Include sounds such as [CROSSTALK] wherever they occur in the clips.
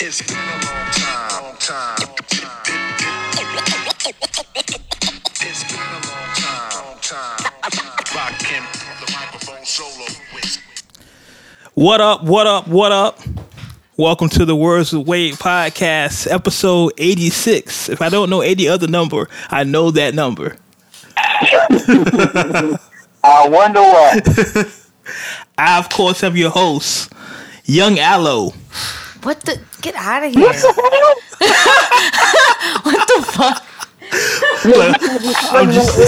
It's been a long time, long time. It's been a long time, long time. Rockin' the microphone solo with What up, what up, what up? Welcome to the Words with Wade podcast, episode 86. If I don't know any other number, I know that number. [LAUGHS] I wonder what. [LAUGHS] I, of course, am your host, Young Aloe. What the? Get out of here! what the fuck? I'm just,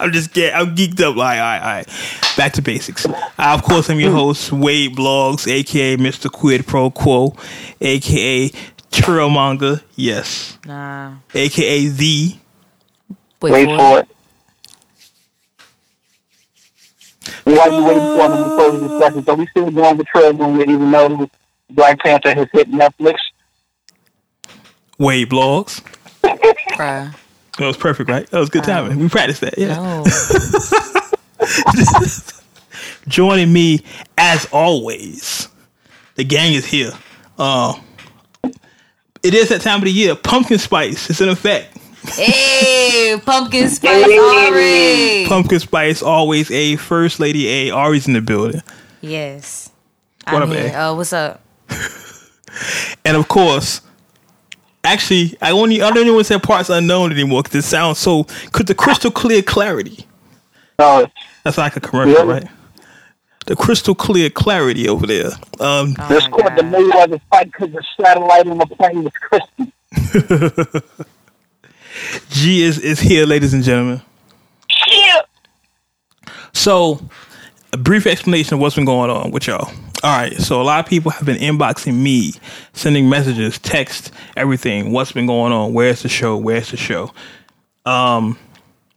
I'm just getting, I'm geeked up. All right, all right, all right. Back to basics. I, of course, I'm your hmm. host, Wade Blogs, aka Mr. Quid Pro Quo, aka Trail Manga, yes, Nah. aka the Wait, Wait for for it. While you waiting for them to close the discussion, so we still going with Trail Moon, even though Black Panther has hit Netflix. Wade Blogs. Bruh. That was perfect, right? That was good timing. We practiced that, yeah. No. [LAUGHS] Joining me, as always, the gang is here. Uh, it is that time of the year. Pumpkin spice is in effect. hey, [LAUGHS] pumpkin spice Hey. Ari. Pumpkin spice, always a first lady A. Ari's in the building. Yes. What I'm up, here. A? Oh, what's up? [LAUGHS] And of course, actually, I only I don't even want to say parts unknown anymore because it sounds so. Cause the crystal clear clarity. No, That's like a commercial, Yeah. right? The crystal clear clarity over there. Um, Oh this my court the God. Mayweather fight because the satellite on the plane was crystal. [LAUGHS] G is is here, ladies and gentlemen. Yeah. So, a brief explanation of what's been going on with y'all. All right, so a lot of people have been inboxing me, sending messages, text, everything. What's been going on? Where's the show? Where's the show? Um,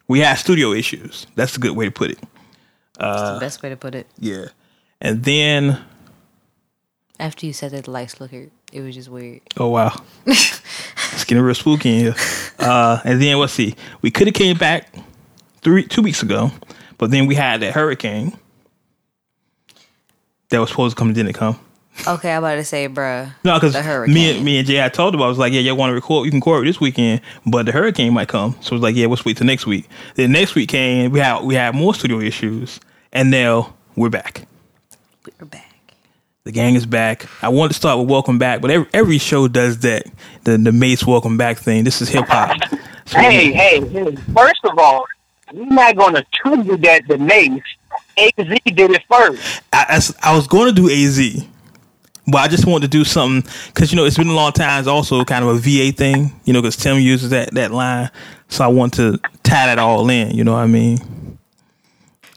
we had studio issues. That's a good way to put it. That's the best way to put it. Yeah, and then After you said that the lights flickered, it was just weird. oh wow, [LAUGHS] it's getting real spooky in here. Uh, and then let's see, we could have came back three two weeks ago, but then we had that hurricane that was supposed to come, didn't come. Okay, I'm about to say, bruh. No, because the hurricane. me and me and Jay, I told him I was like, yeah, you want to record? You can record this weekend, but the hurricane might come. So it was like, yeah, let's wait till next week. Then next week came, we had we had more studio issues, and now we're back. We're back. The gang is back. I wanted to start with welcome back, but every, every show does that. The the Mase welcome back thing. This is hip hop. So Hey, hey, hey. First of all, we're not going to tribute that to Mase. AZ did it first. I, I, I was going to do AZ, but I just wanted to do something because you know it's been a long time. It's also kind of a VA thing, you know, because Tim uses that that line, so I want to tie that all in. You know what I mean?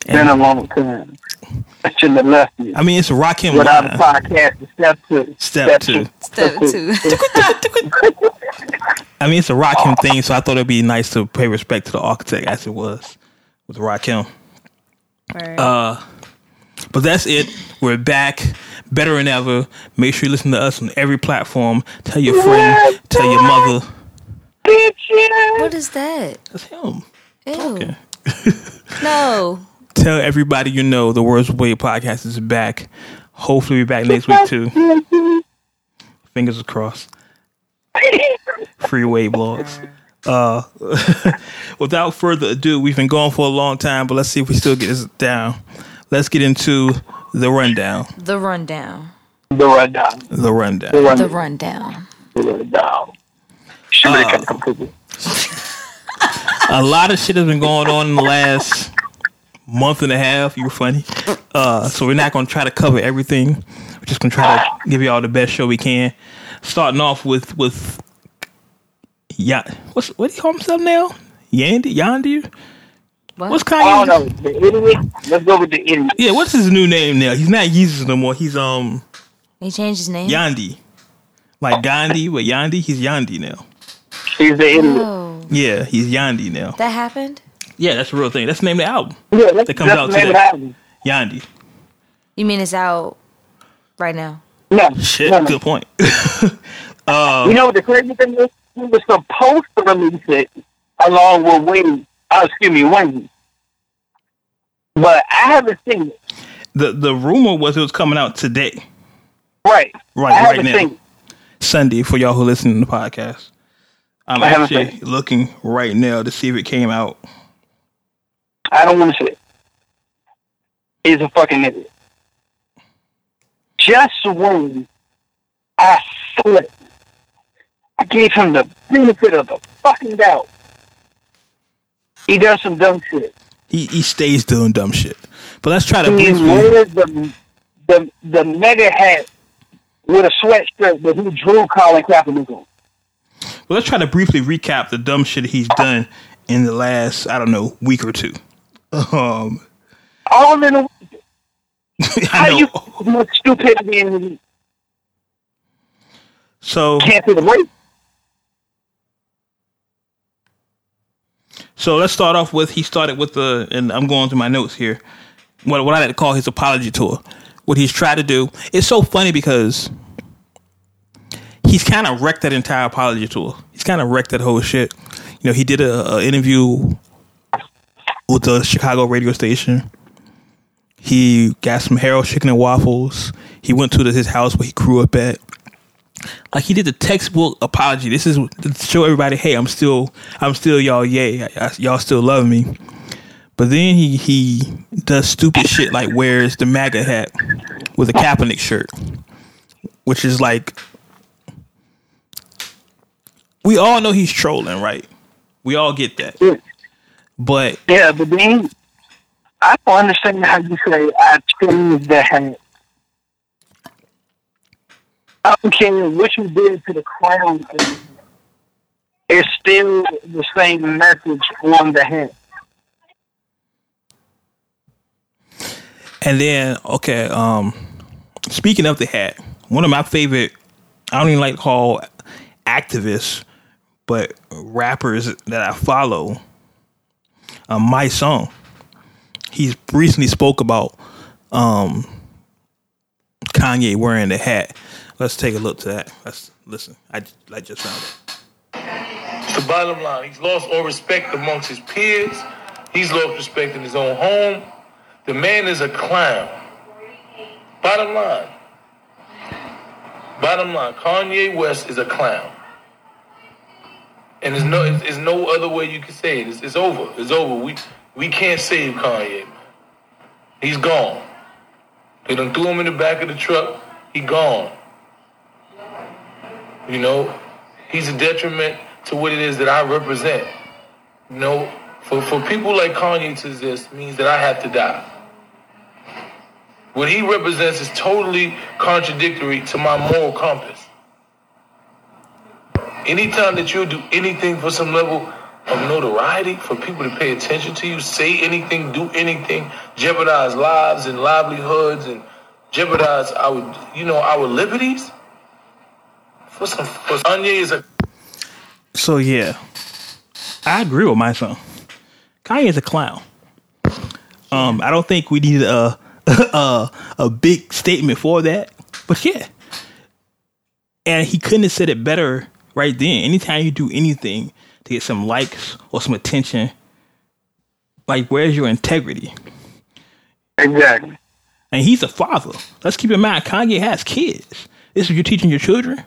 Been a long time. I shouldn't have left you. I mean, it's a Rakim Without a podcast, step two. Step two. Step two. [LAUGHS] I mean, it's a Rakim thing, so I thought it'd be nice to pay respect to the architect as it was with Rakim. Right. Uh, But that's it. We're back, better than ever. Make sure you listen to us on every platform. Tell your friend, tell your mother. Bitches. what is that? That's him. Ew. Okay. No. [LAUGHS] Tell everybody you know the Words Way podcast is back. Hopefully, we're back next week too. [LAUGHS] Fingers crossed. Freeway blogs. Uh, [LAUGHS] without further ado, we've been going for a long time, but let's see if we still get this down. Let's get into the rundown. The rundown. The rundown. The The rundown. The rundown. rundown. The rundown. Uh, it, can completely. A lot of shit has been going on in the last month and a half. You were funny. Uh, so we're not going to try to cover everything. We're just going to try to give you all the best show we can. Starting off with with yeah, what's what do you call himself now? Yandhi, Yandhi. What? What's I Kanye? don't know. The idiot. Let's go with the idiot. Yeah, what's his new name now? He's not Yeezus no more. He's um He changed his name? Yandhi, like Gandhi, but Yandhi. He's Yandhi now. He's the idiot. Oh. Yeah, he's Yandhi now. That happened? Yeah, that's the real thing. That's the name of the album. Yeah, that's, That comes that's out the name of the album. Yandhi. You mean it's out right now? No, Shit, no, no. good point. [LAUGHS] You know what the crazy thing is? He was supposed to release it along with Wayne. Uh, excuse me, Wayne. But I haven't seen it. the the rumor was it was coming out today. Right. Right, I right now. seen it. Sunday for y'all who listen to the podcast. I'm I actually looking right now to see if it came out. I don't want to see it. He's a fucking idiot. Just when I slipped, I gave him the benefit of the fucking doubt. He does some dumb shit. He he stays doing dumb shit. But let's try to He briefly. wears the, the, the MAGA hat with a sweatshirt that he drew Colin Kaepernick on. Well, let's try to briefly recap the dumb shit he's done in the last I don't know week or two. Um, All in a [LAUGHS] I How you stupidity in the So can't see the race? So let's start off with he started with the and I'm going through my notes here. What what I like to call his apology tour. What he's tried to do. It's so funny because he's kind of wrecked that entire apology tour. He's kind of wrecked that whole shit. You know, he did a, a interview with the Chicago radio station. He got some Harold chicken and waffles. He went to his house where he grew up at. Like he did the textbook apology. This is to show everybody, hey, I'm still, I'm still y'all. I- y'all still love me. But then he he does stupid shit like wears the MAGA hat with a Kaepernick shirt, which is like we all know he's trolling, right? We all get that. Yeah. But Yeah, but then I don't understand how you say I changed the hat. Care what you did to the crown. is still the same message on the hat. And then, okay, um, speaking of the hat, one of my favorite, I don't even like to call activists, but rappers that I follow, um, Mysonne. He's recently spoke about um, Kanye wearing the hat. Let's take a look to that. Let's listen. I, I just found it. the bottom line. He's lost all respect amongst his peers. He's lost respect in his own home. The man is a clown. Bottom line. Bottom line. Kanye West is a clown. And there's no, there's no other way you can say it. It's, it's over. It's over. We, we can't save Kanye. He's gone. They done threw him in the back of the truck. He gone. You know, he's a detriment to what it is that I represent. You know, for, for people like Kanye to exist means that I have to die. What he represents is totally contradictory to my moral compass. Anytime that you do anything for some level of notoriety, for people to pay attention to you, say anything, do anything, jeopardize lives and livelihoods and jeopardize our, you know, our liberties. For some, for Kanye is a So yeah, I agree with Mysonne. Kanye's a clown. Um, I don't think we need a [LAUGHS] a a big statement for that, but yeah. And he couldn't have said it better right then. Anytime you do anything to get some likes or some attention, like where's your integrity? Exactly. And he's a father. Let's keep in mind, Kanye has kids. This is what you're teaching your children.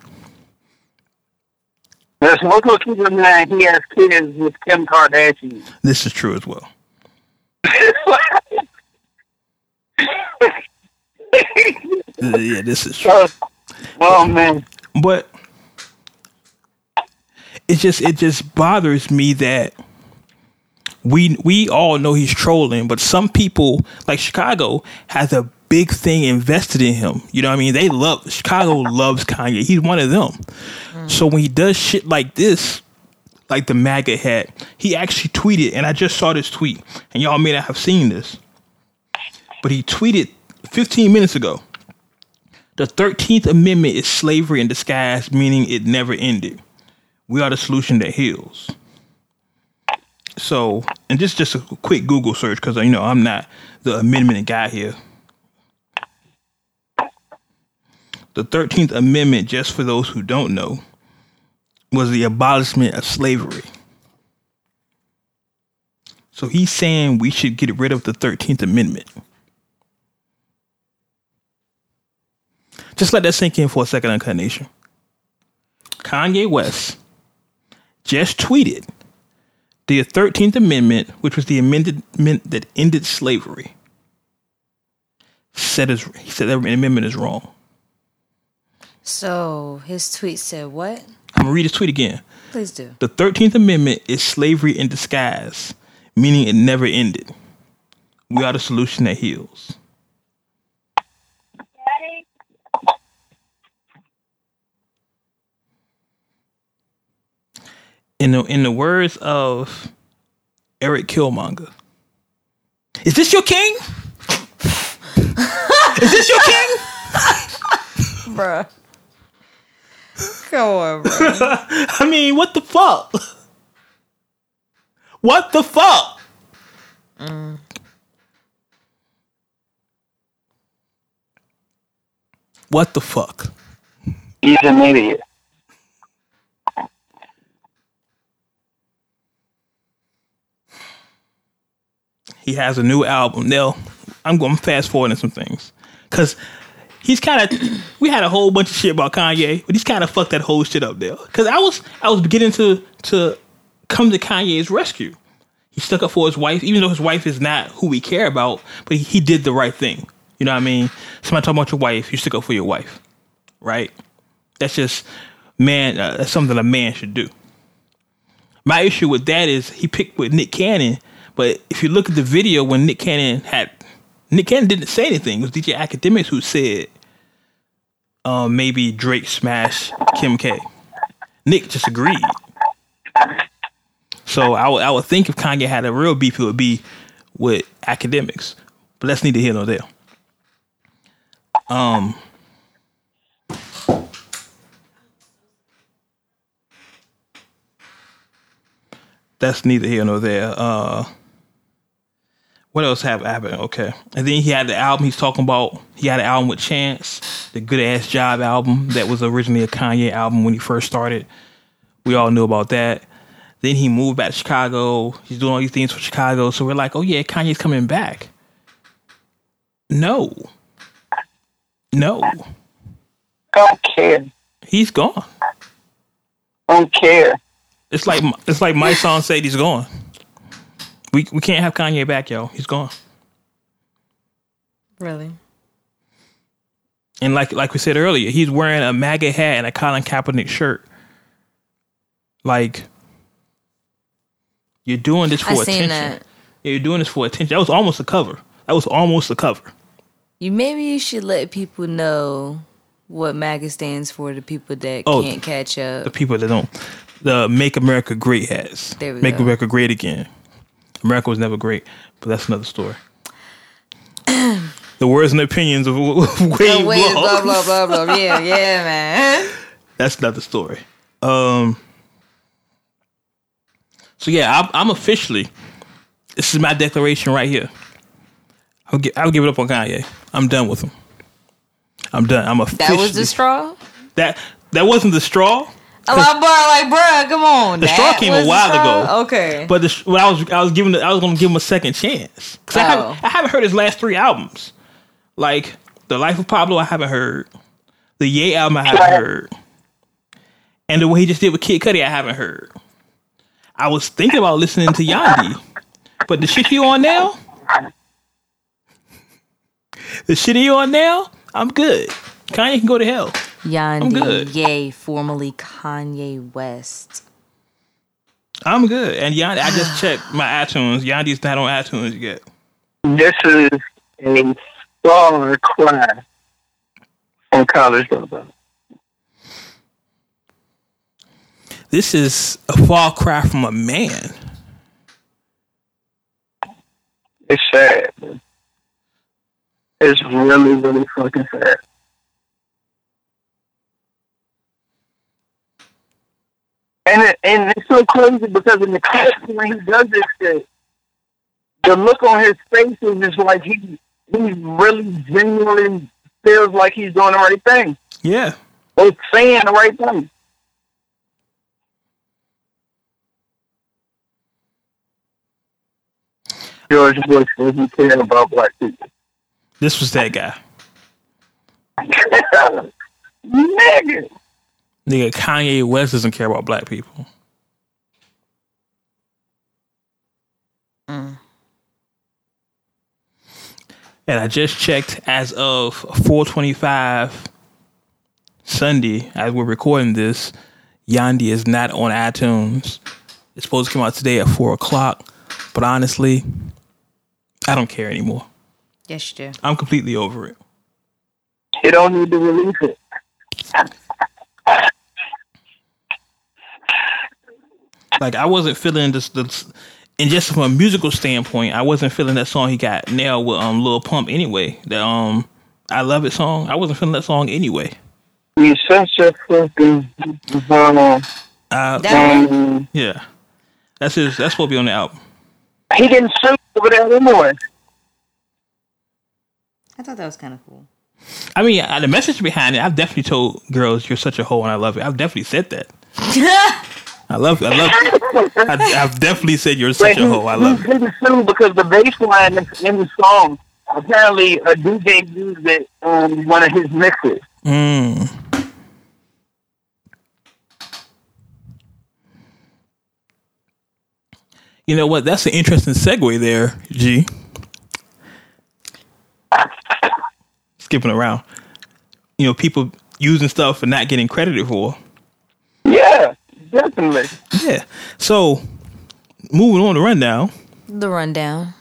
Also keep in mind he has kids with Kim Kardashian. This is true as well. [LAUGHS] Yeah, this is true. So, oh man. but it just it just bothers me that we we all know he's trolling, but some people like Chicago has a big thing invested in him. You know what I mean? They love Chicago [LAUGHS] loves Kanye. He's one of them. Mm. So when he does shit like this, like the MAGA hat, he actually tweeted, and I just saw this tweet, and y'all may not have seen this, but he tweeted 15 minutes ago. The 13th Amendment is slavery in disguise, meaning it never ended. We are the solution that heals. So, and just just a quick Google search because you know I'm not the amendment guy here. The 13th Amendment, just for those who don't know, was the abolishment of slavery. So he's saying we should get rid of the 13th Amendment. Just let that sink in for a second, Uncut Nation. Kanye West just tweeted the 13th Amendment, which was the amendment that ended slavery, said is, he said that amendment is wrong. So his tweet said what? I'm gonna read his tweet again. Please do. The 13th Amendment is slavery in disguise, meaning it never ended. We are the solution that heals. In the in the words of Eric Killmonger, is this your king? [LAUGHS] is this your king? Bruh. [LAUGHS] Come on, bro. [LAUGHS] I mean, what the fuck? What the fuck? What the fuck? He's an idiot. He has a new album. Now, I'm going to fast forwarding some things because he's kind of. We had a whole bunch of shit about Kanye, but he's kind of fucked that whole shit up there. Because I was I was beginning to to come to Kanye's rescue. He stuck up for his wife, even though his wife is not who we care about, but he, he did the right thing. You know what I mean? Somebody talking about your wife, you stick up for your wife, right? That's just man. Uh, that's something a man should do. My issue with that is he picked with Nick Cannon, but if you look at the video when Nick Cannon had Nick Cannon didn't say anything. It was DJ Akademiks who said um, maybe Drake smashed Kim K. Nick just agreed. So I would I would think if Kanye had a real beef, it would be with Akademiks, but that's neither here nor there. Um. That's neither here nor there. Uh, what else have happened? Okay, and then he had the album he's talking about. He had an album with Chance, the Good Ass Job album that was originally a Kanye album when he first started. We all knew about that. Then he moved back to Chicago. He's doing all these things for Chicago. So we're like, oh yeah, Kanye's coming back. No, no, Don't care. he's gone. Don't care. It's like it's like Mysonne said he's gone. We we can't have Kanye back, yo. He's gone. Really? And like like we said earlier, he's wearing a MAGA hat and a Colin Kaepernick shirt. Like you're doing this for I attention. that. You're doing this for attention. That was almost a cover. That was almost a cover. You maybe you should let people know what MAGA stands for. The people that Oh, can't catch up. The people that don't the Make America Great hats. There we Make go. America Great Again. America was never great, but that's another story. the words and opinions of [LAUGHS] Wade wait, Block. blah blah blah blah. Yeah, yeah, man. That's another story. Um. So yeah, I'm, I'm officially. This is my declaration right here. I'll give, I'll give it up on Kanye. I'm done with him. I'm done. I'm officially. That was the straw. That that wasn't the straw. Oh, my boy, like, bruh, come on. The straw came a while ago. Okay. But the, when I was I was giving I was gonna give him a second chance because I Oh. haven't I haven't heard his last three albums, like the Life of Pablo I haven't heard, the Ye album I haven't heard, and the way he just did with Kid Cudi I haven't heard. I was thinking about listening to Yandhi, but the shit you on now, the shit you on now, I'm good. Kanye can go to hell. Yandhi, good. Ye, formerly Kanye West. I'm good. And Yandhi, I just checked my iTunes. Yandhi's not on iTunes yet. This is a far cry from college dropout. This is a far cry from a man. It's sad. man. It's really, really fucking sad. And it, and it's so crazy because in the clip when he does this shit, the look on his face is just like he he really genuinely feels like he's doing the right thing. Yeah. Or saying the right thing. George Bush doesn't care about black people. This was that guy. [LAUGHS] Nigga. Nigga, Kanye West doesn't care about black people. Mm. And I just checked as of 425 Sunday, as we're recording this, Yandhi is not on iTunes. It's supposed to come out today at 4 o'clock. But honestly, I don't care anymore. Yes, you do. I'm completely over it. He don't need to release it. Like I wasn't feeling this, this and just from a musical standpoint, I wasn't feeling that song he got nailed with um Lil Pump anyway. That um I love it song. I wasn't feeling that song anyway. You're such a fucking uh, Uh, um, yeah, that's his. That's supposed to be on the album. He didn't sue over that anymore. I thought that was kind of cool. I mean, uh, the message behind it, I've definitely told girls you're such a hoe and I love it. I've definitely said that. [LAUGHS] I love. I love. I, I've definitely said you're such But a hoe. I love he it. didn't sue because the bass line in the song, apparently a DJ used it on one of his mixes. Mm. You know what? That's an interesting segue there, G. Skipping around. You know, people using stuff and not getting credited for. Yeah, definitely. Yeah. So, moving on to rundown. The rundown.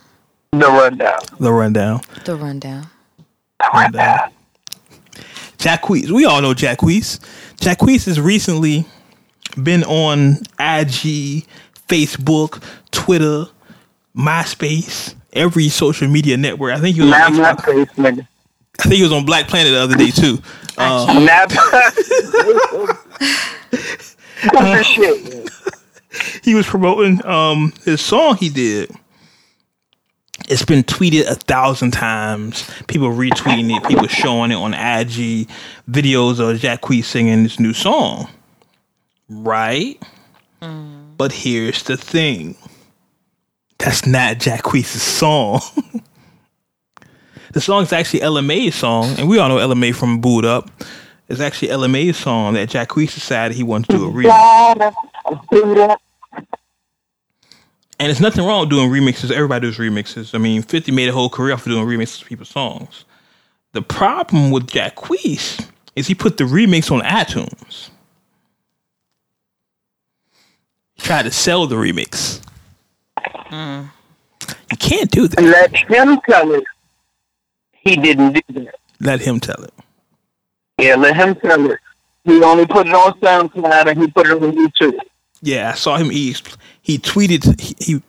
The rundown. The rundown. The rundown. rundown. Jacquees. We all know Jacquees. Jacquees has recently been on IG, Facebook, Twitter, MySpace, every social media network. I think he was Now on my Xbox. nigga. I think he was on Black Planet the other day too. [LAUGHS] [LAUGHS] Uh, shit. [LAUGHS] he was promoting um his song he did. It's been tweeted a thousand times. People retweeting it. People showing it on IG. Videos of Jacquees singing this new song. Right? But here's the thing. That's not Jacquees' song. [LAUGHS] the song is actually Ella Mai's song, and we all know Ella Mai from Boo'd Up. It's actually Ella Mai's song that Jacquees decided he wants to do a remix. And there's nothing wrong with doing remixes. Everybody does remixes. I mean, 50 made a whole career off of doing remixes of people's songs. The problem with Jacquees is he put the remix on iTunes. He tried to sell the remix. Mm. You can't do that. Let him tell it. He didn't do that. Let him tell it. Yeah, let him tell it. He only put it on SoundCloud and he put it on YouTube. Yeah, I saw him. He, he tweeted. He, he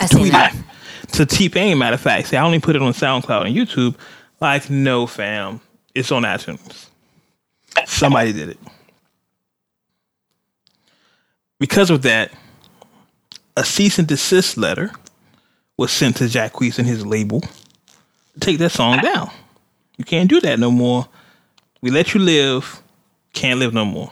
I tweeted to T Pain. Matter of fact, say I only put it on SoundCloud and YouTube. Like, no, fam, it's on iTunes. Somebody did it. Because of that, a cease and desist letter was sent to Jacquees and his label. Take that song down. You can't do that no more. We let you live. Can't live no more.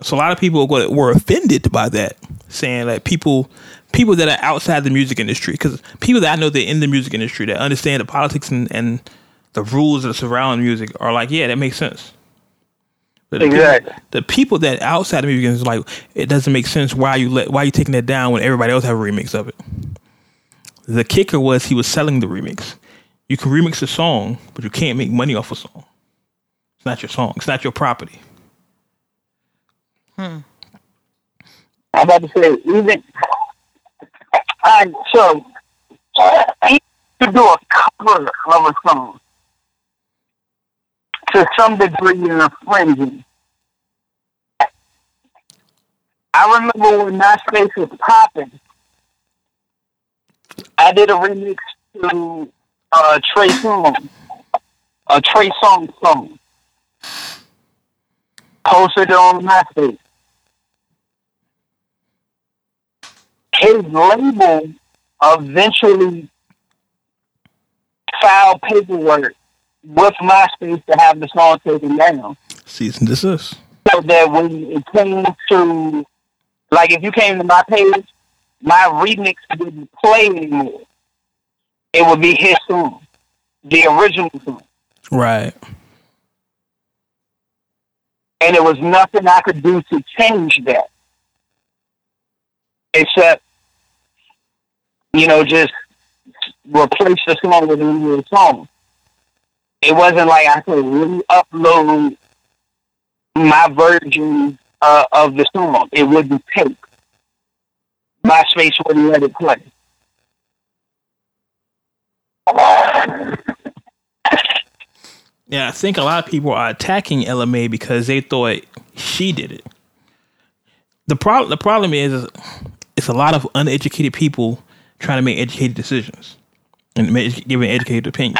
So a lot of people were offended by that, saying that people people that are outside the music industry, because people that I know that are in the music industry that understand the politics and, and the rules that surround music are like, yeah, that makes sense. But the Exactly. People, the people that outside the music industry is like, it doesn't make sense. Why you let why you taking that down when everybody else have a remix of it? The kicker was he was selling the remix. You can remix a song, but you can't make money off a song. It's not your song. It's not your property. Hmm. I'm about to say, even. Alright, so, he to do a cover of a song to some degree in a infringing. I remember when MySpace was popping, I did a remix to uh, Trey Songz, a Trey Songz song. Posted on MySpace. his label eventually filed paperwork with MySpace to have the song taken down. Cease and desist. So that when it came to, like, if you came to my page, my remix didn't play anymore. It would be his song, the original song. Right. And it was nothing I could do to change that. Except, you know, just replace the song with a new song. It wasn't like I could really upload my version uh, of the song. It wouldn't take. MySpace wouldn't let it play. Yeah, I think a lot of people are attacking Ella Mai because they thought she did it. The problem the problem is, is it's a lot of uneducated people trying to make educated decisions and make, giving educated opinions.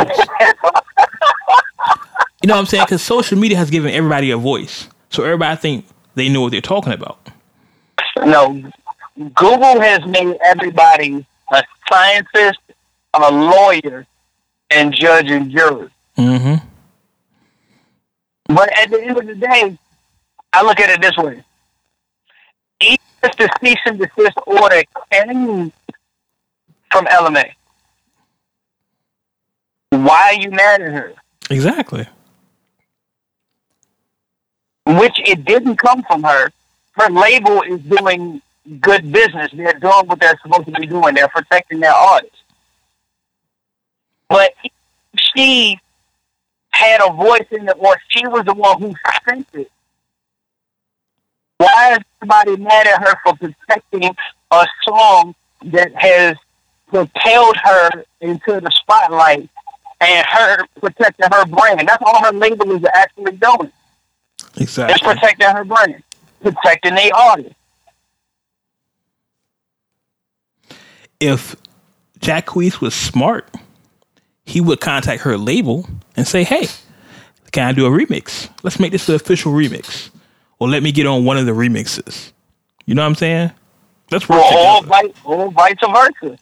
you know what I'm saying? Because social media has given everybody a voice, so everybody think they know what they're talking about. No, Google has made everybody a scientist, a lawyer, and judge and jury. Mm-hmm. But at the end of the day, I look at it this way. Even if the cease and desist order came from Ella Mai, why are you mad at her? Exactly. Which it didn't come from her. Her label is doing good business. They're doing what they're supposed to be doing. They're protecting their artists. But she had a voice in it, or she was the one who sent it. Why is everybody mad at her for protecting a song that has propelled her into the spotlight and her protecting her brand? That's all her label is actually doing. Exactly. It's protecting her brand, protecting the artist. If Jacquees was smart, he would contact her label and say, "Hey, can I do a remix? Let's make this the official remix, or let me get on one of the remixes." You know what I'm saying? Let's work together. vice, or versa.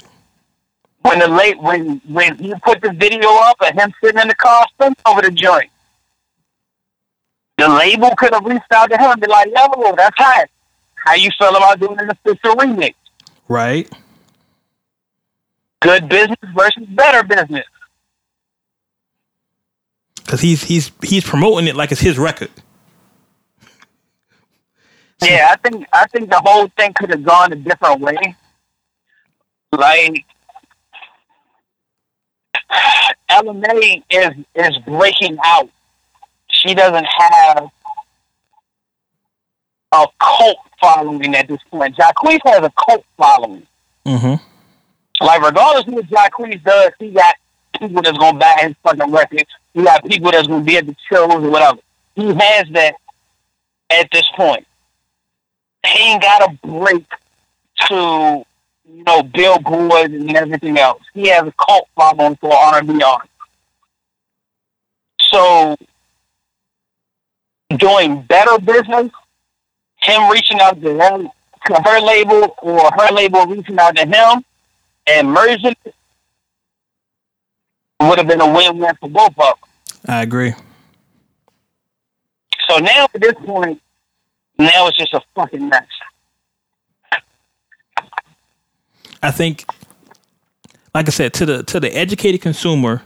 When the late when when you put the video up of him sitting in the car sent over the joint, the label could have reached out to him and be like, "Yo, that's hot. How you feel about doing an official remix? Right? Good business versus better business." Because he's he's he's promoting it like it's his record. Yeah, I think I think the whole thing could have gone a different way. Like Ella Mai is is breaking out. She doesn't have a cult following at this point. Jacquees has a cult following. Mm-hmm. Like regardless of what Jacquees does, he got people that's gonna buy his fucking records. He got people that's gonna be at the shows or whatever. He has that at this point. He ain't got a break to you know billboards and everything else. He has a cult following for R and B artists. So doing better business, him reaching out to her, to her label or her label reaching out to him and merging it would have been a win-win for both of them. I agree. So now at this point, now it's just a fucking mess. I think, like I said, to the to the educated consumer,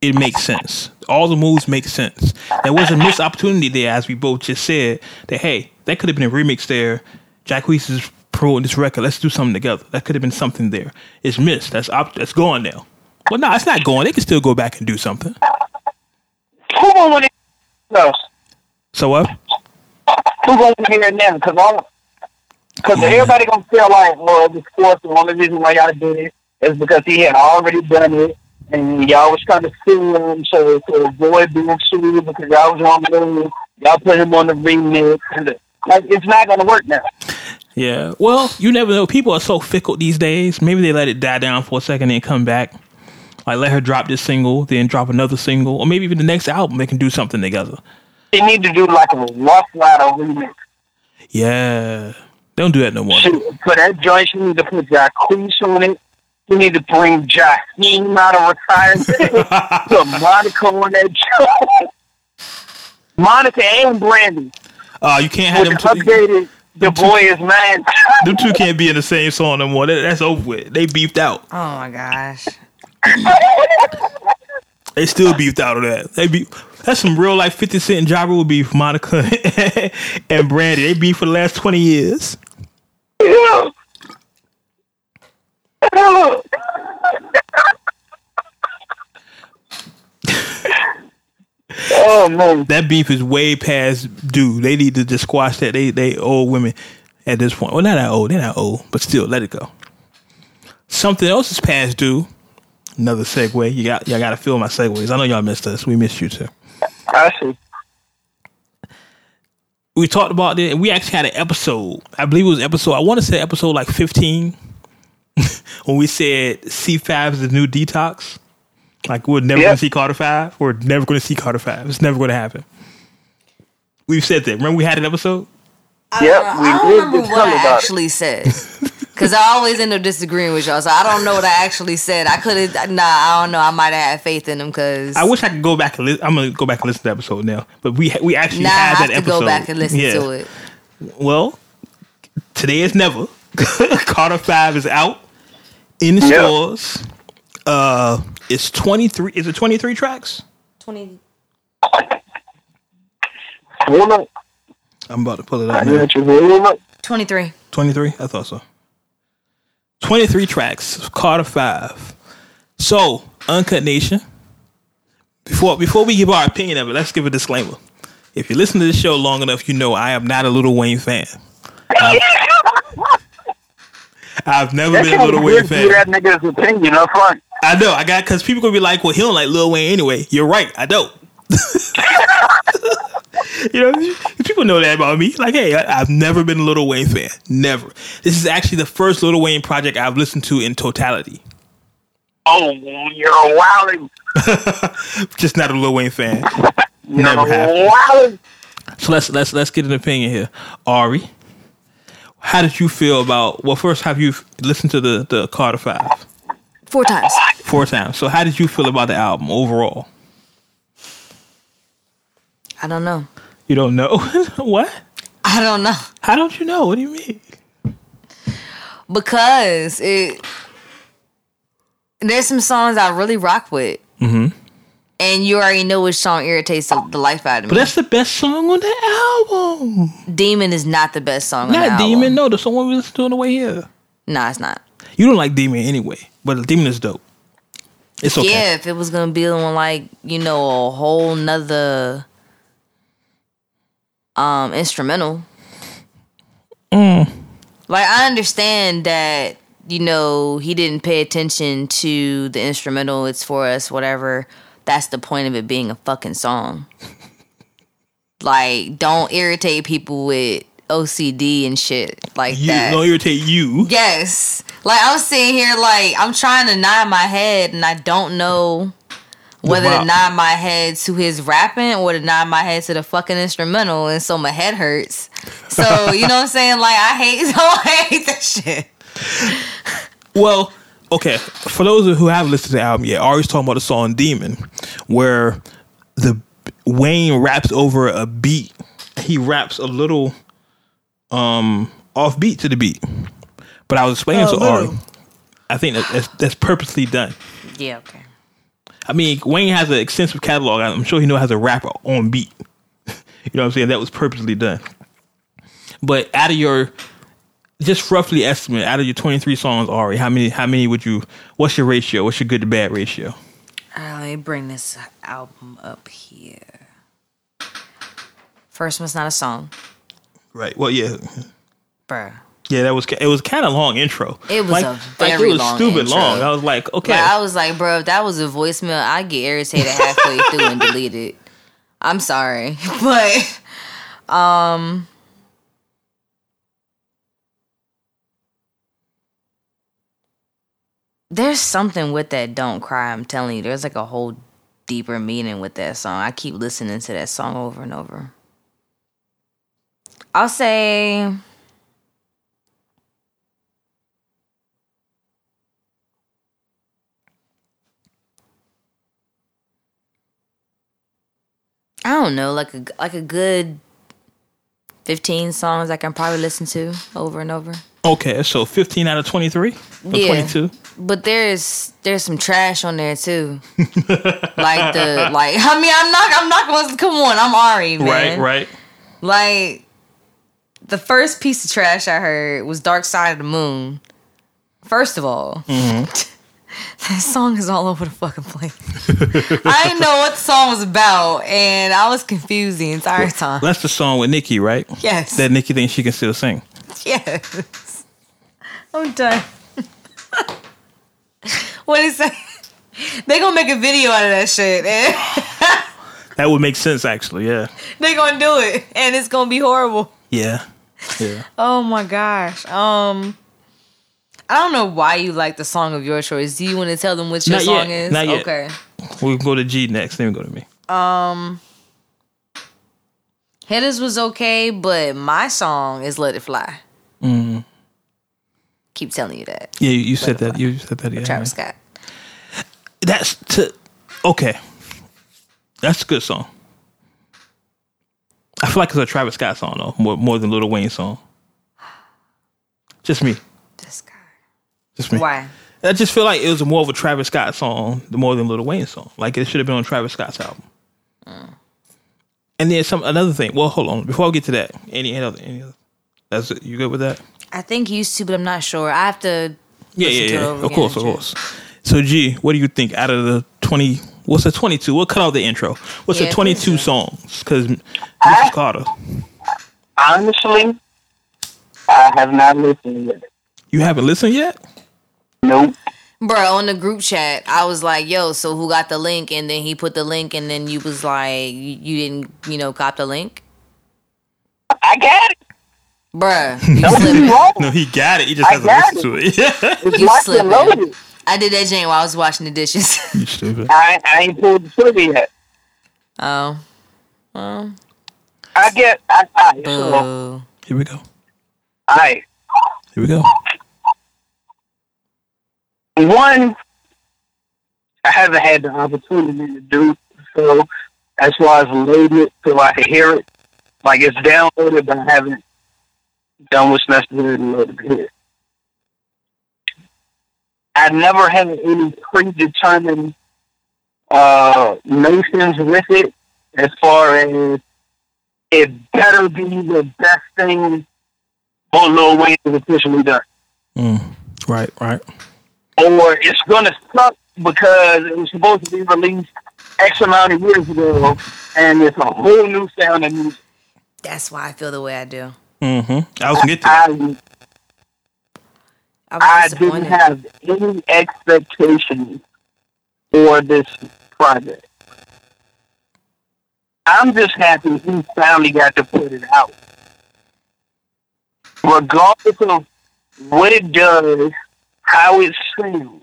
it makes sense. All the moves make sense. There was a missed opportunity there, as we both just said. That hey, that could have been a remix there. Jacquees is promoting this record. Let's do something together. That could have been something there. It's missed. That's op- that's gone now. Well, no, it's not going. They can still go back and do something. Who gonna want to no, So what? Who gonna hear it now? Because all, because everybody gonna feel like, well, the forced. The only reason why y'all did it is because he had already done it, and y'all was trying to sue him, so to avoid being sued because y'all was on the y'all put him on the remix, and the, like it's not gonna work now. Yeah. Well, you never know. People are so fickle these days. Maybe they let it die down for a second and come back. Like let her drop this single, then drop another single, or maybe even the next album they can do something together. They need to do like a Rough Rider remix. Yeah. They don't do that no more. She, for that joint, she need to put Jacquees on it. She need to bring Jaheim out of retirement. [LAUGHS] put Monica on that joint. Monica and Brandy Uh, you can't have with them two. updated The Boy Is Mine. [LAUGHS] Them two can't be in the same song no more. That- That's over with. They beefed out. Oh my gosh. They still beefed out of that. They be that's some real life Fifty Cent and Ja Rule beef. Monica [LAUGHS] and Brandy. They beef for the last twenty years. Yeah. Oh man. That beef is way past due. They need to just squash that. They they old women at this point. Well, not that old. They're not old, but still, let it go. Something else is past due. Another segue. You got y'all got to feel my segues. I know y'all missed us. We missed you too. I see. we talked about it. We actually had an episode. I believe it was episode. I want to say episode like fifteen, [LAUGHS] when we said C five is the new detox. Like we're never Yeah. going to see Carter Five. We're never going to see Carter Five. It's never going to happen. We've said that. Remember we had an episode. Yep, we I don't did remember what I about it. actually said. [LAUGHS] Cause I always end up disagreeing with y'all, so I don't know what I actually said. I could have, nah, I don't know. I might have had faith in them, cause I wish I could go back and li- I'm going to go back and listen to the episode now. But we we actually now I have that to episode. go back and listen Yeah. to it. Well, today is never. [LAUGHS] Carter Five is out in the Yeah. stores. Uh, it's twenty three. Is it twenty three tracks? Twenty. I'm about to pull it I up. knew now. what you were doing. Look. 23. 23? I thought so. 23 tracks, Carter 5. So, Uncut Nation, before before we give our opinion of it, let's give a disclaimer. If you listen to this show long enough, you know I am not a Little Wayne fan. I've, [LAUGHS] I've never That been a Little Wayne fan. that nigga's opinion up front. I know, I got, because people gonna be like, well, he don't like Lil Wayne anyway. You're right, I don't. [LAUGHS] [LAUGHS] you know, people know that about me. Like, hey, I, I've never been a Little Wayne fan. Never. This is actually the first Little Wayne project I've listened to in totality. Oh, you're a wilding. [LAUGHS] Just not a Lil Wayne fan. [LAUGHS] You're Never happened. wilding. So let's let's let's get an opinion here. Ari, how did you feel about? Well, first, have you listened to the the Carter Five Four times. four times? So how did you feel about the album overall? I don't know. You don't know [LAUGHS] what? I don't know. How don't you know? What do you mean? Because it. There's some songs I really rock with. Mm-hmm. And you already know which song irritates the, the life out of me. But that's the best song on the album. Demon is not the best song on the Not album. Demon. No, the song we listened to on the way here. Nah, it's not. You don't like Demon anyway, but Demon is dope. It's okay. Yeah, if it was gonna be on like you know a whole nother um instrumental. Mm. Like I understand that you know he didn't pay attention to the instrumental. It's for us, whatever. That's the point of it being a fucking song. [LAUGHS] like, don't irritate people with OCD and shit like You that. don't irritate you. Yes. Like I'm sitting here like I'm trying to nod my head and I don't know whether Wow. to nod my head to his rapping or to nod my head to the fucking instrumental and so my head hurts. So [LAUGHS] you know what I'm saying? Like I hate so [LAUGHS] I hate that shit. Well, okay. For those who haven't listened to the album, yet, Ari's talking about the song "Demon," where the Wayne raps over a beat. He raps a little um off beat to the beat. But I was explaining Oh, to Ari. I think that that's, that's purposely done. Yeah, okay. I mean, Wayne has an extensive catalog. I'm sure he knows how to rap on beat. [LAUGHS] you know what I'm saying? That was purposely done. But out of your just roughly estimate, out of your 23 songs, Ari, how many how many would you what's your ratio? What's your good to bad ratio? Uh, let me bring this album up here. First one's not a song, Right. Well, yeah. bruh. Yeah, that was it was kind of long intro. It was like, a like it was long stupid intro. long. I was like, okay. Like, I was like, bro, if that was a voicemail, I'd get irritated halfway [LAUGHS] through and delete it. I'm sorry. [LAUGHS] But um There's something with that Don't Cry, I'm telling you. There's like a whole deeper meaning with that song. I keep listening to that song over and over. I'll say I don't know, like a like a good fifteen songs I can probably listen to over and over. Okay, so 15 out of 23 Yeah. 22. But there's there's some trash on there too. [LAUGHS] like the like I mean I'm not I'm not gonna come on, I'm Ari, man. Right, right. Like the first piece of trash I heard was Dark Side of the Moon. First of all, mm-hmm. [LAUGHS] [LAUGHS] that song is all over the fucking place. [LAUGHS] I didn't know what the song was about, and I was confused the entire time. That's the song with Nicki, right? Yes. That Nicki thinks she can still sing. Yes. I'm done. [LAUGHS] what is that? They gonna make a video out of that shit. That would make sense, actually. Yeah. they gonna do it, and it's gonna be horrible. Yeah. Yeah. Oh my gosh. Um, I don't know why you like the song of your choice. Do you want to tell them what your Not song yet. is? Not yet. Okay. We can go to G next, then we go to me. Um Hitters was okay, but my song is Let It Fly. Mm. Keep telling you that. Yeah, you, you said that. You said that. Yeah. Travis Scott. That's to okay. That's a good song. I feel like it's a Travis Scott song though, more more than Lil Wayne song. Just me. This. Just me. Why? I just feel like it was more of a Travis Scott song the more than Lil Wayne song. Like it should have been on Travis Scott's album. Mm. And then some another thing. Well, hold on. Before I get to that, any, any other, any other, that's it. You good with that? I think used to, but I'm not sure. I have to. Yeah, yeah, to yeah. Of course, of course. So, G, what do you think out of the twenty? What's the twenty-two? We'll cut out the intro. What's Yeah, the twenty-two songs? Because Mrs. Carter, Honestly, I have not listened yet. you haven't listened yet. Nope. Bro, on the group chat, I was like, "Yo, so who got the link?" And then he put the link, and then you was like, "You, you didn't, you know, cop the link, I got it. Bruh, You Don't be slipping. wrong. No, he got it. He just I hasn't got listened to it. Yeah. It's You locked slipping. I did that Jane while I was washing the dishes. you stupid. I, I ain't pulled the trigger yet. oh, well, I get. I, I, so, boo. Here we go. I Here we go. One. I haven't had the opportunity to do so. As far as load it so I can hear it, like it's downloaded, but I haven't done what's necessary to load it here. I never had any predetermined uh, notions with it as far as it better be the best thing on Lil Wayne is officially done. Mm. Right, right. Or it's gonna suck because it was supposed to be released X amount of years ago and it's a whole new sound and music. That's why I feel the way I do. Mm-hmm. I was gonna get to that. I I I was didn't have any expectations for this project. I'm just happy he finally got to put it out. Regardless of what it does, how it sounds,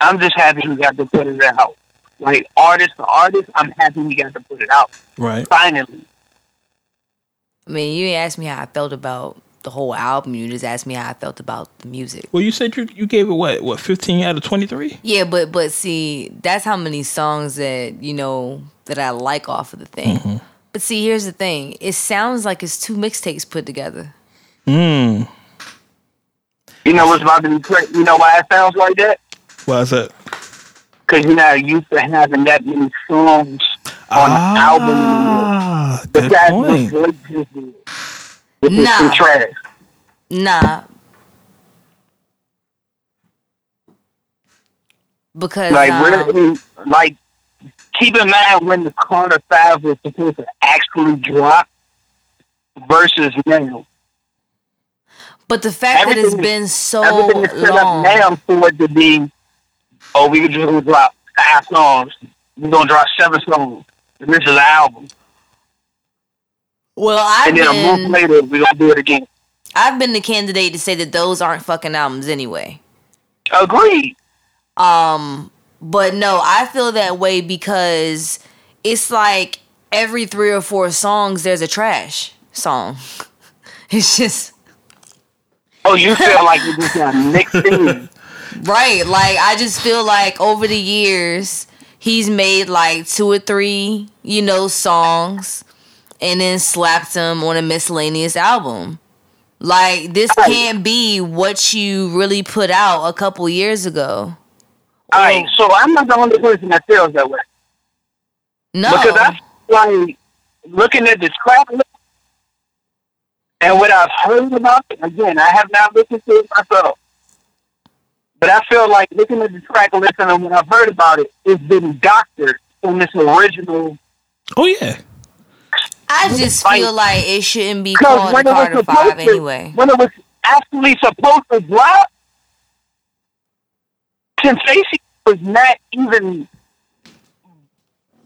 I'm just happy we got to put it out. Like artist to artist, I'm happy we got to put it out. Right. Finally. I mean, you didn't ask me how I felt about the whole album. You just asked me how I felt about the music. Well, you said you you gave it what? What? Fifteen out of twenty-three? Yeah, but but see, that's how many songs that you know that I like off of the thing. But see, here's the thing: it sounds like it's two mixtapes put together. Mm. You know what's about to be crazy? You know why it sounds like that? Why is that? Because you're not used to having that many songs on the album anymore. Ah, But good that's point. what Blake just did. With this Nah. some trash. Nah. Because Like, um, really, like, keep in mind when the Carter 5 was supposed to actually drop versus now. But the fact that it's everything- been so Everything is set long, up now for it to be, oh, we just gonna drop five songs. We're gonna drop seven songs. And this is the album. well, I've And then a month been later, we're gonna do it again. I've been the candidate to say that those aren't fucking albums anyway. Agreed. Um, but no, I feel that way because it's like every three or four songs there's a trash song. [LAUGHS] It's just Oh, you feel like you just got mixed in. [LAUGHS] right. Like I just feel like over the years he's made like two or three, you know, songs and then slapped them on a miscellaneous album. Like this Right. can't be what you really put out a couple years ago. All right, so I'm not the only person that feels that way No. because I like looking at this crap list and what I've heard about it. Again, I have not listened to it myself, but I feel like looking at the track list and what I've heard about it, it's been doctored from this original. Oh yeah. I just Like- feel like it shouldn't be called when a it was Carter supposed Five to, anyway. when it was actually supposed to drop, Sensation was not even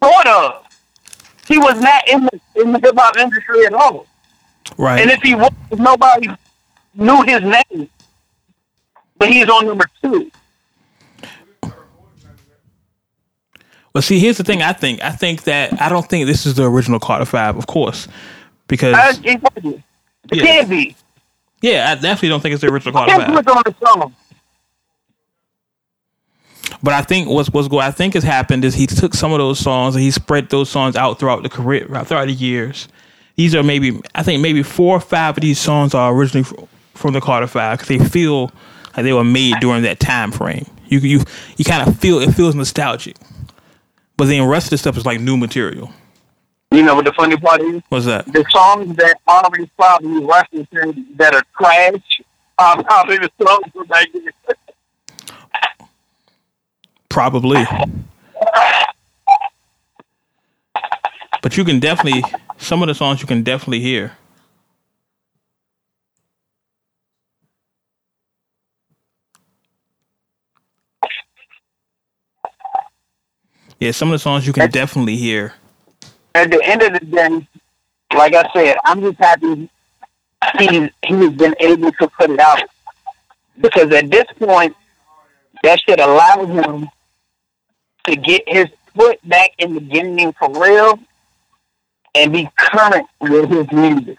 thought of. He was not in the in the hip hop industry at all. Right. And if he was, nobody knew his name. But he's on number two. But see, here's the thing. I think I think that I don't think this is the original Carter Five, of course, because I, it, it Yeah. can't be. yeah, I definitely don't think it's the original Carter Five. put on the song. But I think what's what's what I think has happened is he took some of those songs and he spread those songs out throughout the career, throughout the years. These are maybe I think maybe four or five of these songs are originally from the Carter Five because they feel like they were made during that time frame. You you you kind of feel it feels nostalgic, but then the rest of the stuff is like new material. You know what the funny part is? What's that? The songs that already probably referencing that are trash are probably the songs from back then. Probably. [LAUGHS] But you can definitely some of the songs you can definitely hear. Yeah, some of the songs you can definitely hear. At the end of the day, like I said, I'm just happy he's he's been able to put it out. Because at this point, that should allow him to get his foot back in the game for real and be current with his music.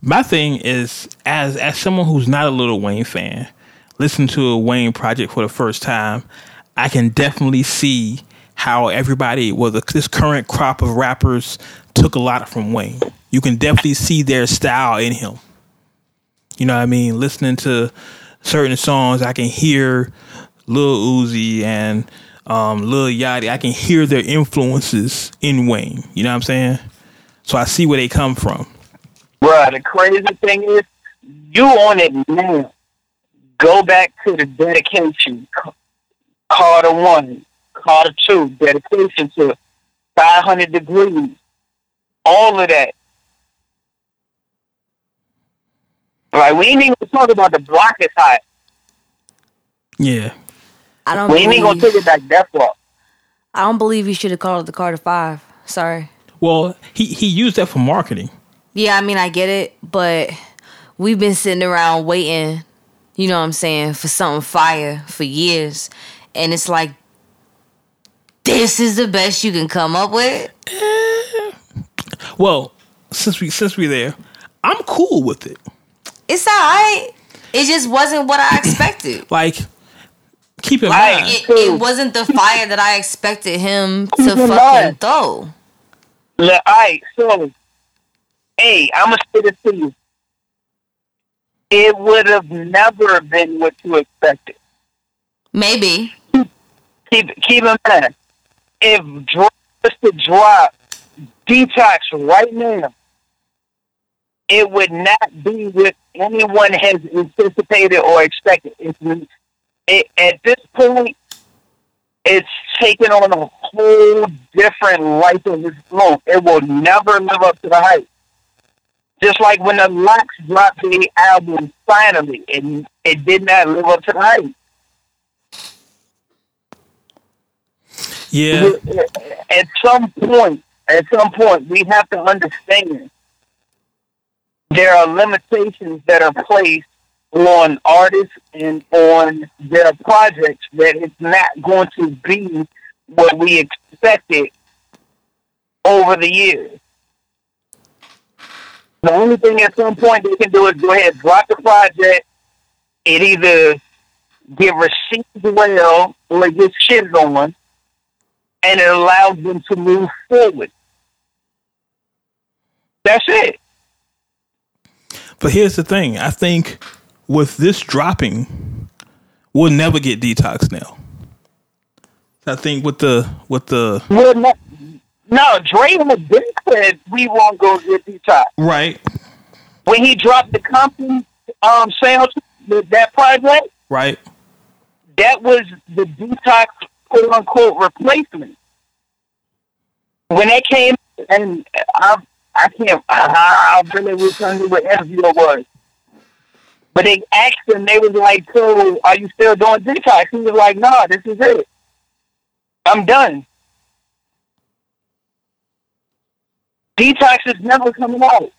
My thing is, as as someone who's not a Lil Wayne fan, listen to a Wayne project for the first time, I can definitely see how everybody, well, the, this current crop of rappers took a lot from Wayne. You can definitely see their style in him. You know what I mean? Listening to certain songs, I can hear Lil Uzi and um, Lil Yachty. I can hear their influences in Wayne. You know what I'm saying? So I see where they come from. Bruh, the crazy thing is, you on it now. Go back to the dedication. Ca- Carter 1, Carter 2, dedication to 500 degrees. All of that. Like, we ain't even gonna talk about the block is hot. Yeah. I don't We ain't even gonna believe, take it back that far. I don't believe you should have called it the Carter Five. Sorry. Well, he he used that for marketing. Yeah, I mean I get it, but we've been sitting around waiting, you know what I'm saying, for something fire for years. And it's like this is the best you can come up with. Well, since we since we there, I'm cool with it. It's alright. It just wasn't what I expected. Like, keep in Right. mind, It, it wasn't the fire that I expected him to Keep in fucking mind. throw. Look, all right, so, hey, I'm gonna say this to you. It would have never been what you expected. Maybe. keep keep in mind, if drop was to drop detox right now, it would not be what anyone has anticipated or expected. It's, it, at this point, it's taken on a whole different life of its own. It will never live up to the hype. Just like when the LOX dropped the album finally, and it did not live up to the hype. yeah, at some point, at some point, we have to understand there are limitations that are placed on artists and on their projects that it's not going to be what we expected over the years. The only thing at some point they can do is go ahead, drop the project. It either get received well or it gets shitted on and it allows them to move forward. That's it. But here's the thing: I think with this dropping, we'll never get detox now. I think with the with the Well, no, no, Dre had been said we won't go get detox. right, When he dropped the Compton um with that project, right, that was the detox quote unquote replacement. When they came and I I can't I, I really wish I knew what interview it was. But they asked him, they was like, So are you still doing detox? He was like, No, this is it. I'm done. Detox is never coming out.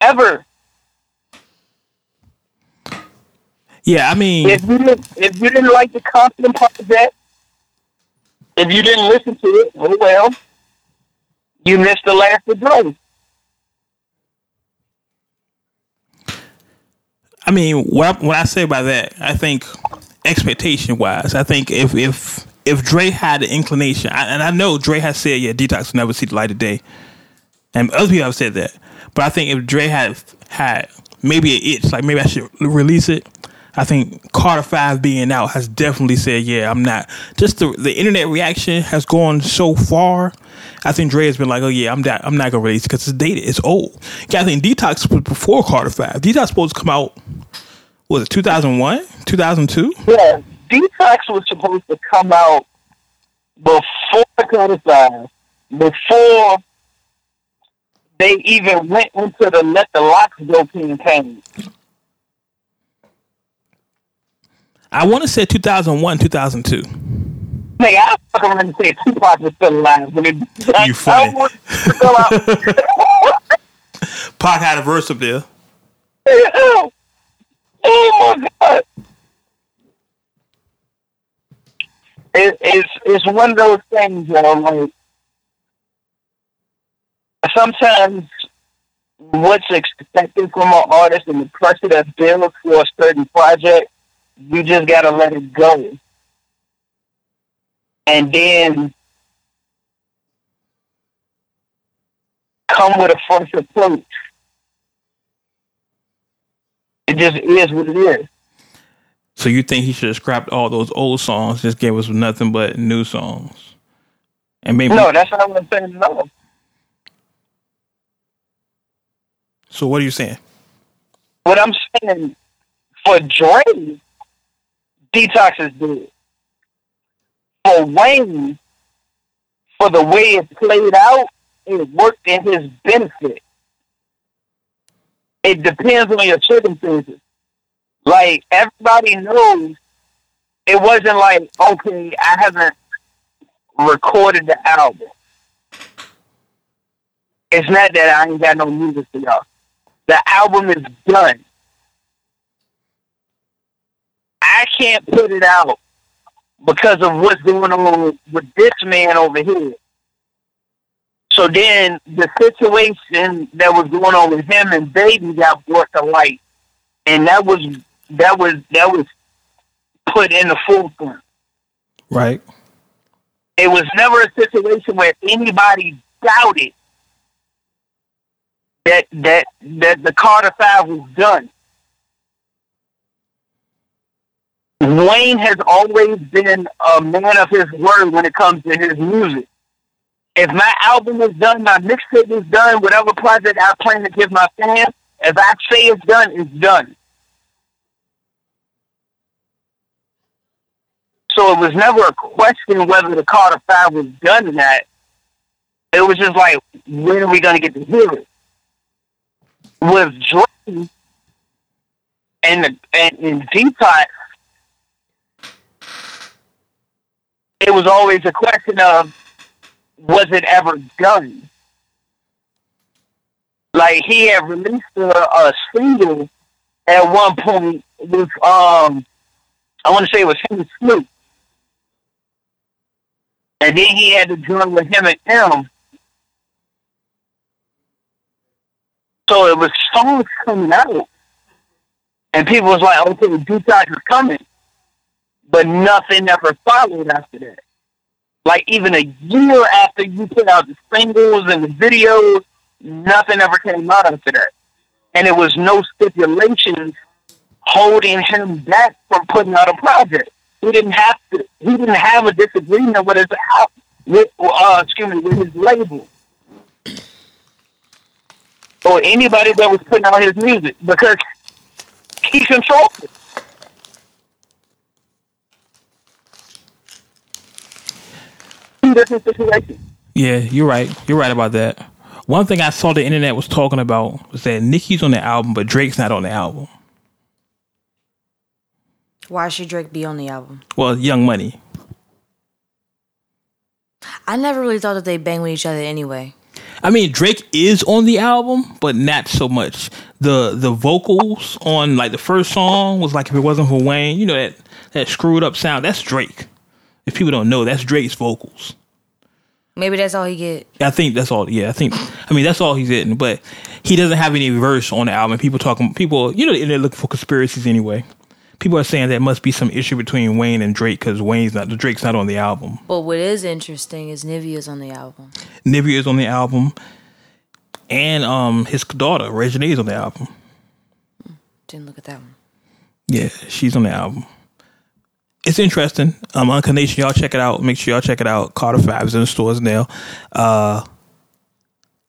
Ever. yeah. I mean, If you didn't, if you didn't like the Compton project, if you didn't listen to it, oh well, you missed the last of Dre. I mean, what I, what I say by that, I think expectation wise, I think if if if Dre had the inclination, I, and I know Dre has said, yeah, detox will never see the light of day, and other people have said that, but I think if Dre had had maybe an itch, like maybe I should release it. I think Carter Five being out has definitely said, yeah, I'm not. Just the the internet reaction has gone so far. I think Dre has been like, oh yeah, I'm not. I'm not gonna release because it's dated. It's old. Yeah, I think Detox was before Carter Five. Detox supposed to come out. Was it 2001, 2002? Yeah, Detox was supposed to come out before Carter before they even went into the Let the LOX Go campaign. I want to say 2001, 2002. Nigga, I fuck around and say Tupac was still alive. When it, You funny. I want to still out. [LAUGHS] Pac had a verse up there. oh, oh my god! It, it's it's one of those things, you know, like sometimes what's expected from an artist and the pressure that's built for a certain project, you just gotta let it go, and then come with a fresh approach. It just is what it is. So you think he should have scrapped all those old songs, just gave us nothing but new songs, and maybe No, that's what I'm saying. No. So what are you saying? What I'm saying for Dre, Detox is dead. For Wayne, for the way it played out, it worked in his benefit. It depends on your circumstances. Like everybody knows, it wasn't like okay, I haven't recorded the album. It's not that I ain't got no music for y'all. The album is done. I can't put it out because of what's going on with this man over here. So then the situation that was going on with him and Baby got brought to light. And that was that was that was put in the forefront. Right. It was never a situation where anybody doubted that that that the Carter Five was done. Wayne has always been a man of his word when it comes to his music. If my album is done, my mixtape is done, whatever project I plan to give my fans, if I say it's done, it's done. So it was never a question whether the Carter Five was done or not. It was just like, when are we going to get to hear it? With Dre and the and, and it was always a question of was it ever done? Like he had released a, a single at one point with um I want to say it was him and Snoop. And then he had to join with him and him. So it was songs coming out. And people was like, okay, Detox is coming. But nothing ever followed after that. Like even a year after you put out the singles and the videos, nothing ever came out after that. and it was no stipulations holding him back from putting out a project. He didn't have to. He didn't have a disagreement with his with uh, excuse me with his label or anybody that was putting out his music because he controlled it. Two different situations. Yeah, you're right. You're right about that. One thing I saw the internet was talking about was that Nicki's on the album, but Drake's not on the album. Why should Drake be on the album? Well, Young Money. I never really thought that they bang with each other anyway. I mean, Drake is on the album, but not so much. the The vocals on like the first song was like if it wasn't for Wayne, you know that that screwed up sound. That's Drake. If people don't know, that's Drake's vocals. Maybe that's all he get. I think that's all. Yeah, I think. I mean, that's all he's getting. But he doesn't have any verse on the album. People talking. People, you know, they're looking for conspiracies anyway. People are saying there must be some issue between Wayne and Drake because Wayne's not. The Drake's not on the album. But what is interesting is Nivea's on the album. Nivea is on the album, and um his daughter Reginae is on the album. Didn't look at that one. Yeah, she's on the album. It's interesting. Um, Uncanation, y'all check it out. Make sure y'all check it out. Carter Five is in the stores now. Uh,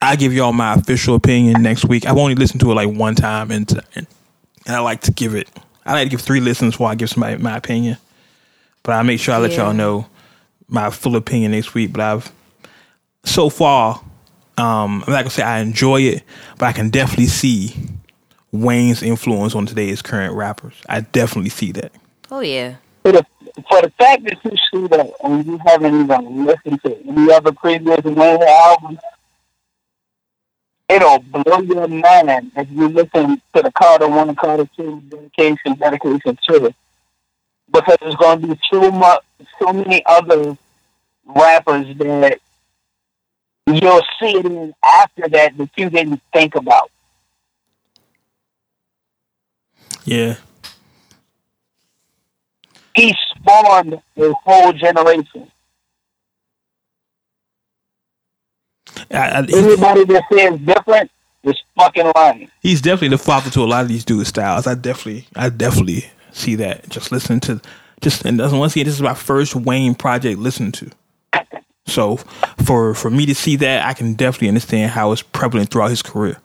I give y'all my official opinion next week. I've only listened to it like one time, and and I like to give it. I like to give three listens before I give somebody my opinion. But I make sure I let Yeah. y'all know my full opinion next week. But I've so far, um, I'm not gonna say I enjoy it, but I can definitely see Wayne's influence on today's current rappers. I definitely see that. Oh yeah. For the, for the fact that you see that and you haven't even listened to any other previous Wayne albums, it'll blow your mind if you listen to the Carter One and Carter Two dedication, dedication to because there's going to be so much, so many other rappers that you'll see it in after that that you didn't think about. Yeah, He spawned a whole generation. I, I, Anybody that says different is fucking lying. he's definitely the father to a lot of these dudes' styles. I definitely, I definitely see that. Just listen to, just and once again, this is my first Wayne project listening to. So for for me to see that, I can definitely understand how it's prevalent throughout his career.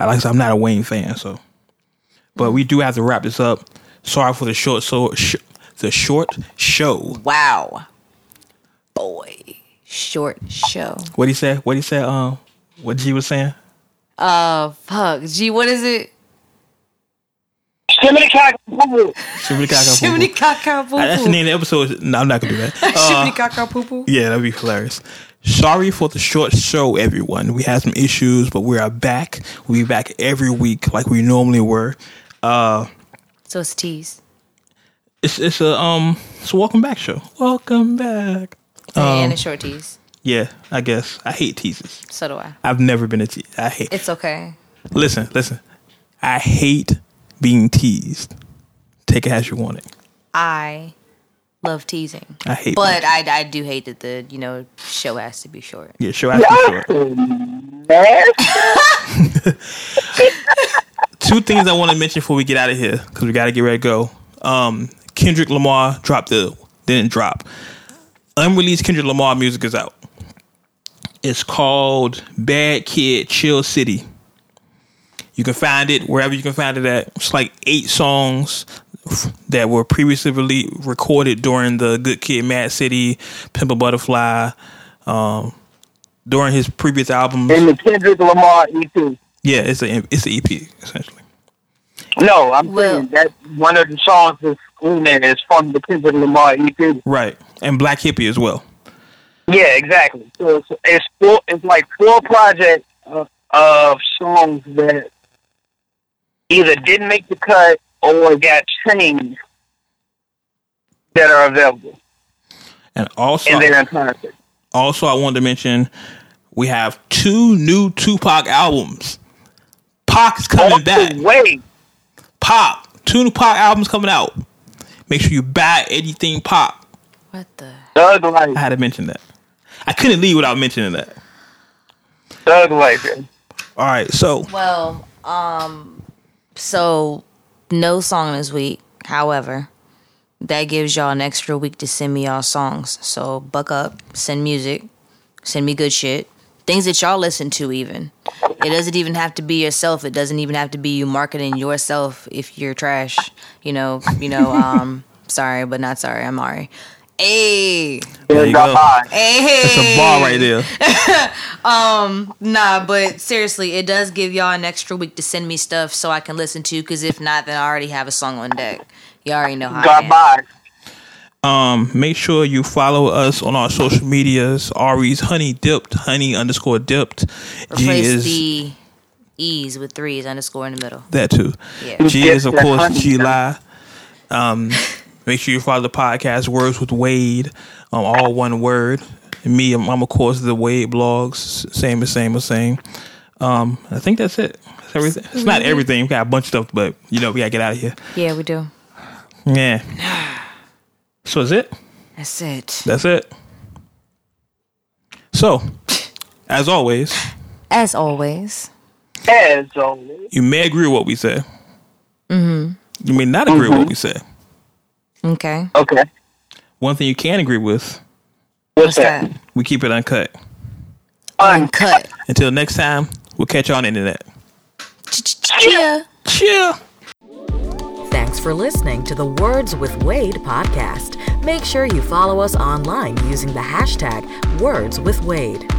I like I said, I'm not a Wayne fan, so. But we do have to wrap this up. Sorry for the short so sh- the short show. Wow. Boy. Short show. What he said? What he said? Um, what G was saying? Uh fuck. Gee, what is it? Shimmy cock boo Shimmy Kaka Poo Poo. Shimmy caca poo Uh, That's the name of the episode. No, I'm not gonna do that. [LAUGHS] Shimmy caca poo poo. Yeah, that'd be hilarious. Sorry for the short show, everyone. We had some issues, but we are back. We'll be back every week like we normally were. Uh So it's a tease. It's it's a um it's a welcome back show. Welcome back. and a short tease. Yeah, I guess. I hate teases. So do I. I've never been a te- I hate It's okay. listen, listen. I hate being teased. Take it as you want it. I love teasing. I hate But I, I do hate that the, you know, show has to be short. Yeah, show has to be short. [LAUGHS] two things I want to mention before we get out of here because we got to get ready to go. Um, Kendrick Lamar dropped the didn't drop unreleased Kendrick Lamar music is out. It's called Bad Kid Chill City. You can find it wherever you can find it at. It's like eight songs that were previously rele- recorded during the Good Kid, Mad City, Pimp a Butterfly, um, during his previous albums. In the Kendrick Lamar EP. Yeah, it's a it's an EP essentially. No, I'm Well- saying that one of the songs that's in there is from the Kendrick Lamar EP. Right, and Black Hippy as well. Yeah, exactly. So it's it's, four, it's like four projects of, of songs that either didn't make the cut or got changed that are available And also, in their entirety. also I wanted to mention we have two new Tupac albums. Pac is coming oh, back. Wait, Pop, two new Pac albums coming out. Make sure you buy anything Pop. What the? Thug Life, I had to mention that. I couldn't leave without mentioning that. Thug Life. man. All right, so Well, Um, so no song this week. However, that gives y'all an extra week to send me y'all songs. So buck up, send music, send me good shit, things that y'all listen to. Even it doesn't even have to be yourself. It doesn't even have to be you marketing yourself if you're trash. You know, you know. [LAUGHS] Um, sorry, but not sorry. I'm sorry. Hey, There you go. hey, It's a bar right there. [LAUGHS] um, Nah, but seriously, it does give y'all an extra week to send me stuff so I can listen to. Because if not, then I already have a song on deck. You already know how. I am. by. Um, make sure you follow us on our social medias. Ari's honey dipped, honey underscore dipped. G Replace is the e's with threes underscore in the middle. that too. Yeah. G is of course honey G dipped. Um, make sure you follow the podcast Words with Wade. Um, all one word. And me, I'm, I'm of course the Wade blogs. Same as same as same. Um, I think that's it. That's everything. It's not everything. We got a bunch of stuff, but you know we gotta get out of here. Yeah, we do. Yeah. [SIGHS] [SIGHS] So is it? That's it. That's it. So, as always, As always. As always. you may agree with what we say. Mm-hmm. You may not agree with what we say. Okay. Okay. One thing you can agree with, What's, What's that? that? we keep it uncut. Uncut. Until next time, we'll catch you on the internet. Cheer. Cheer. Thanks for listening to the Words with Wade podcast. Make sure you follow us online using the hashtag Words with Wade.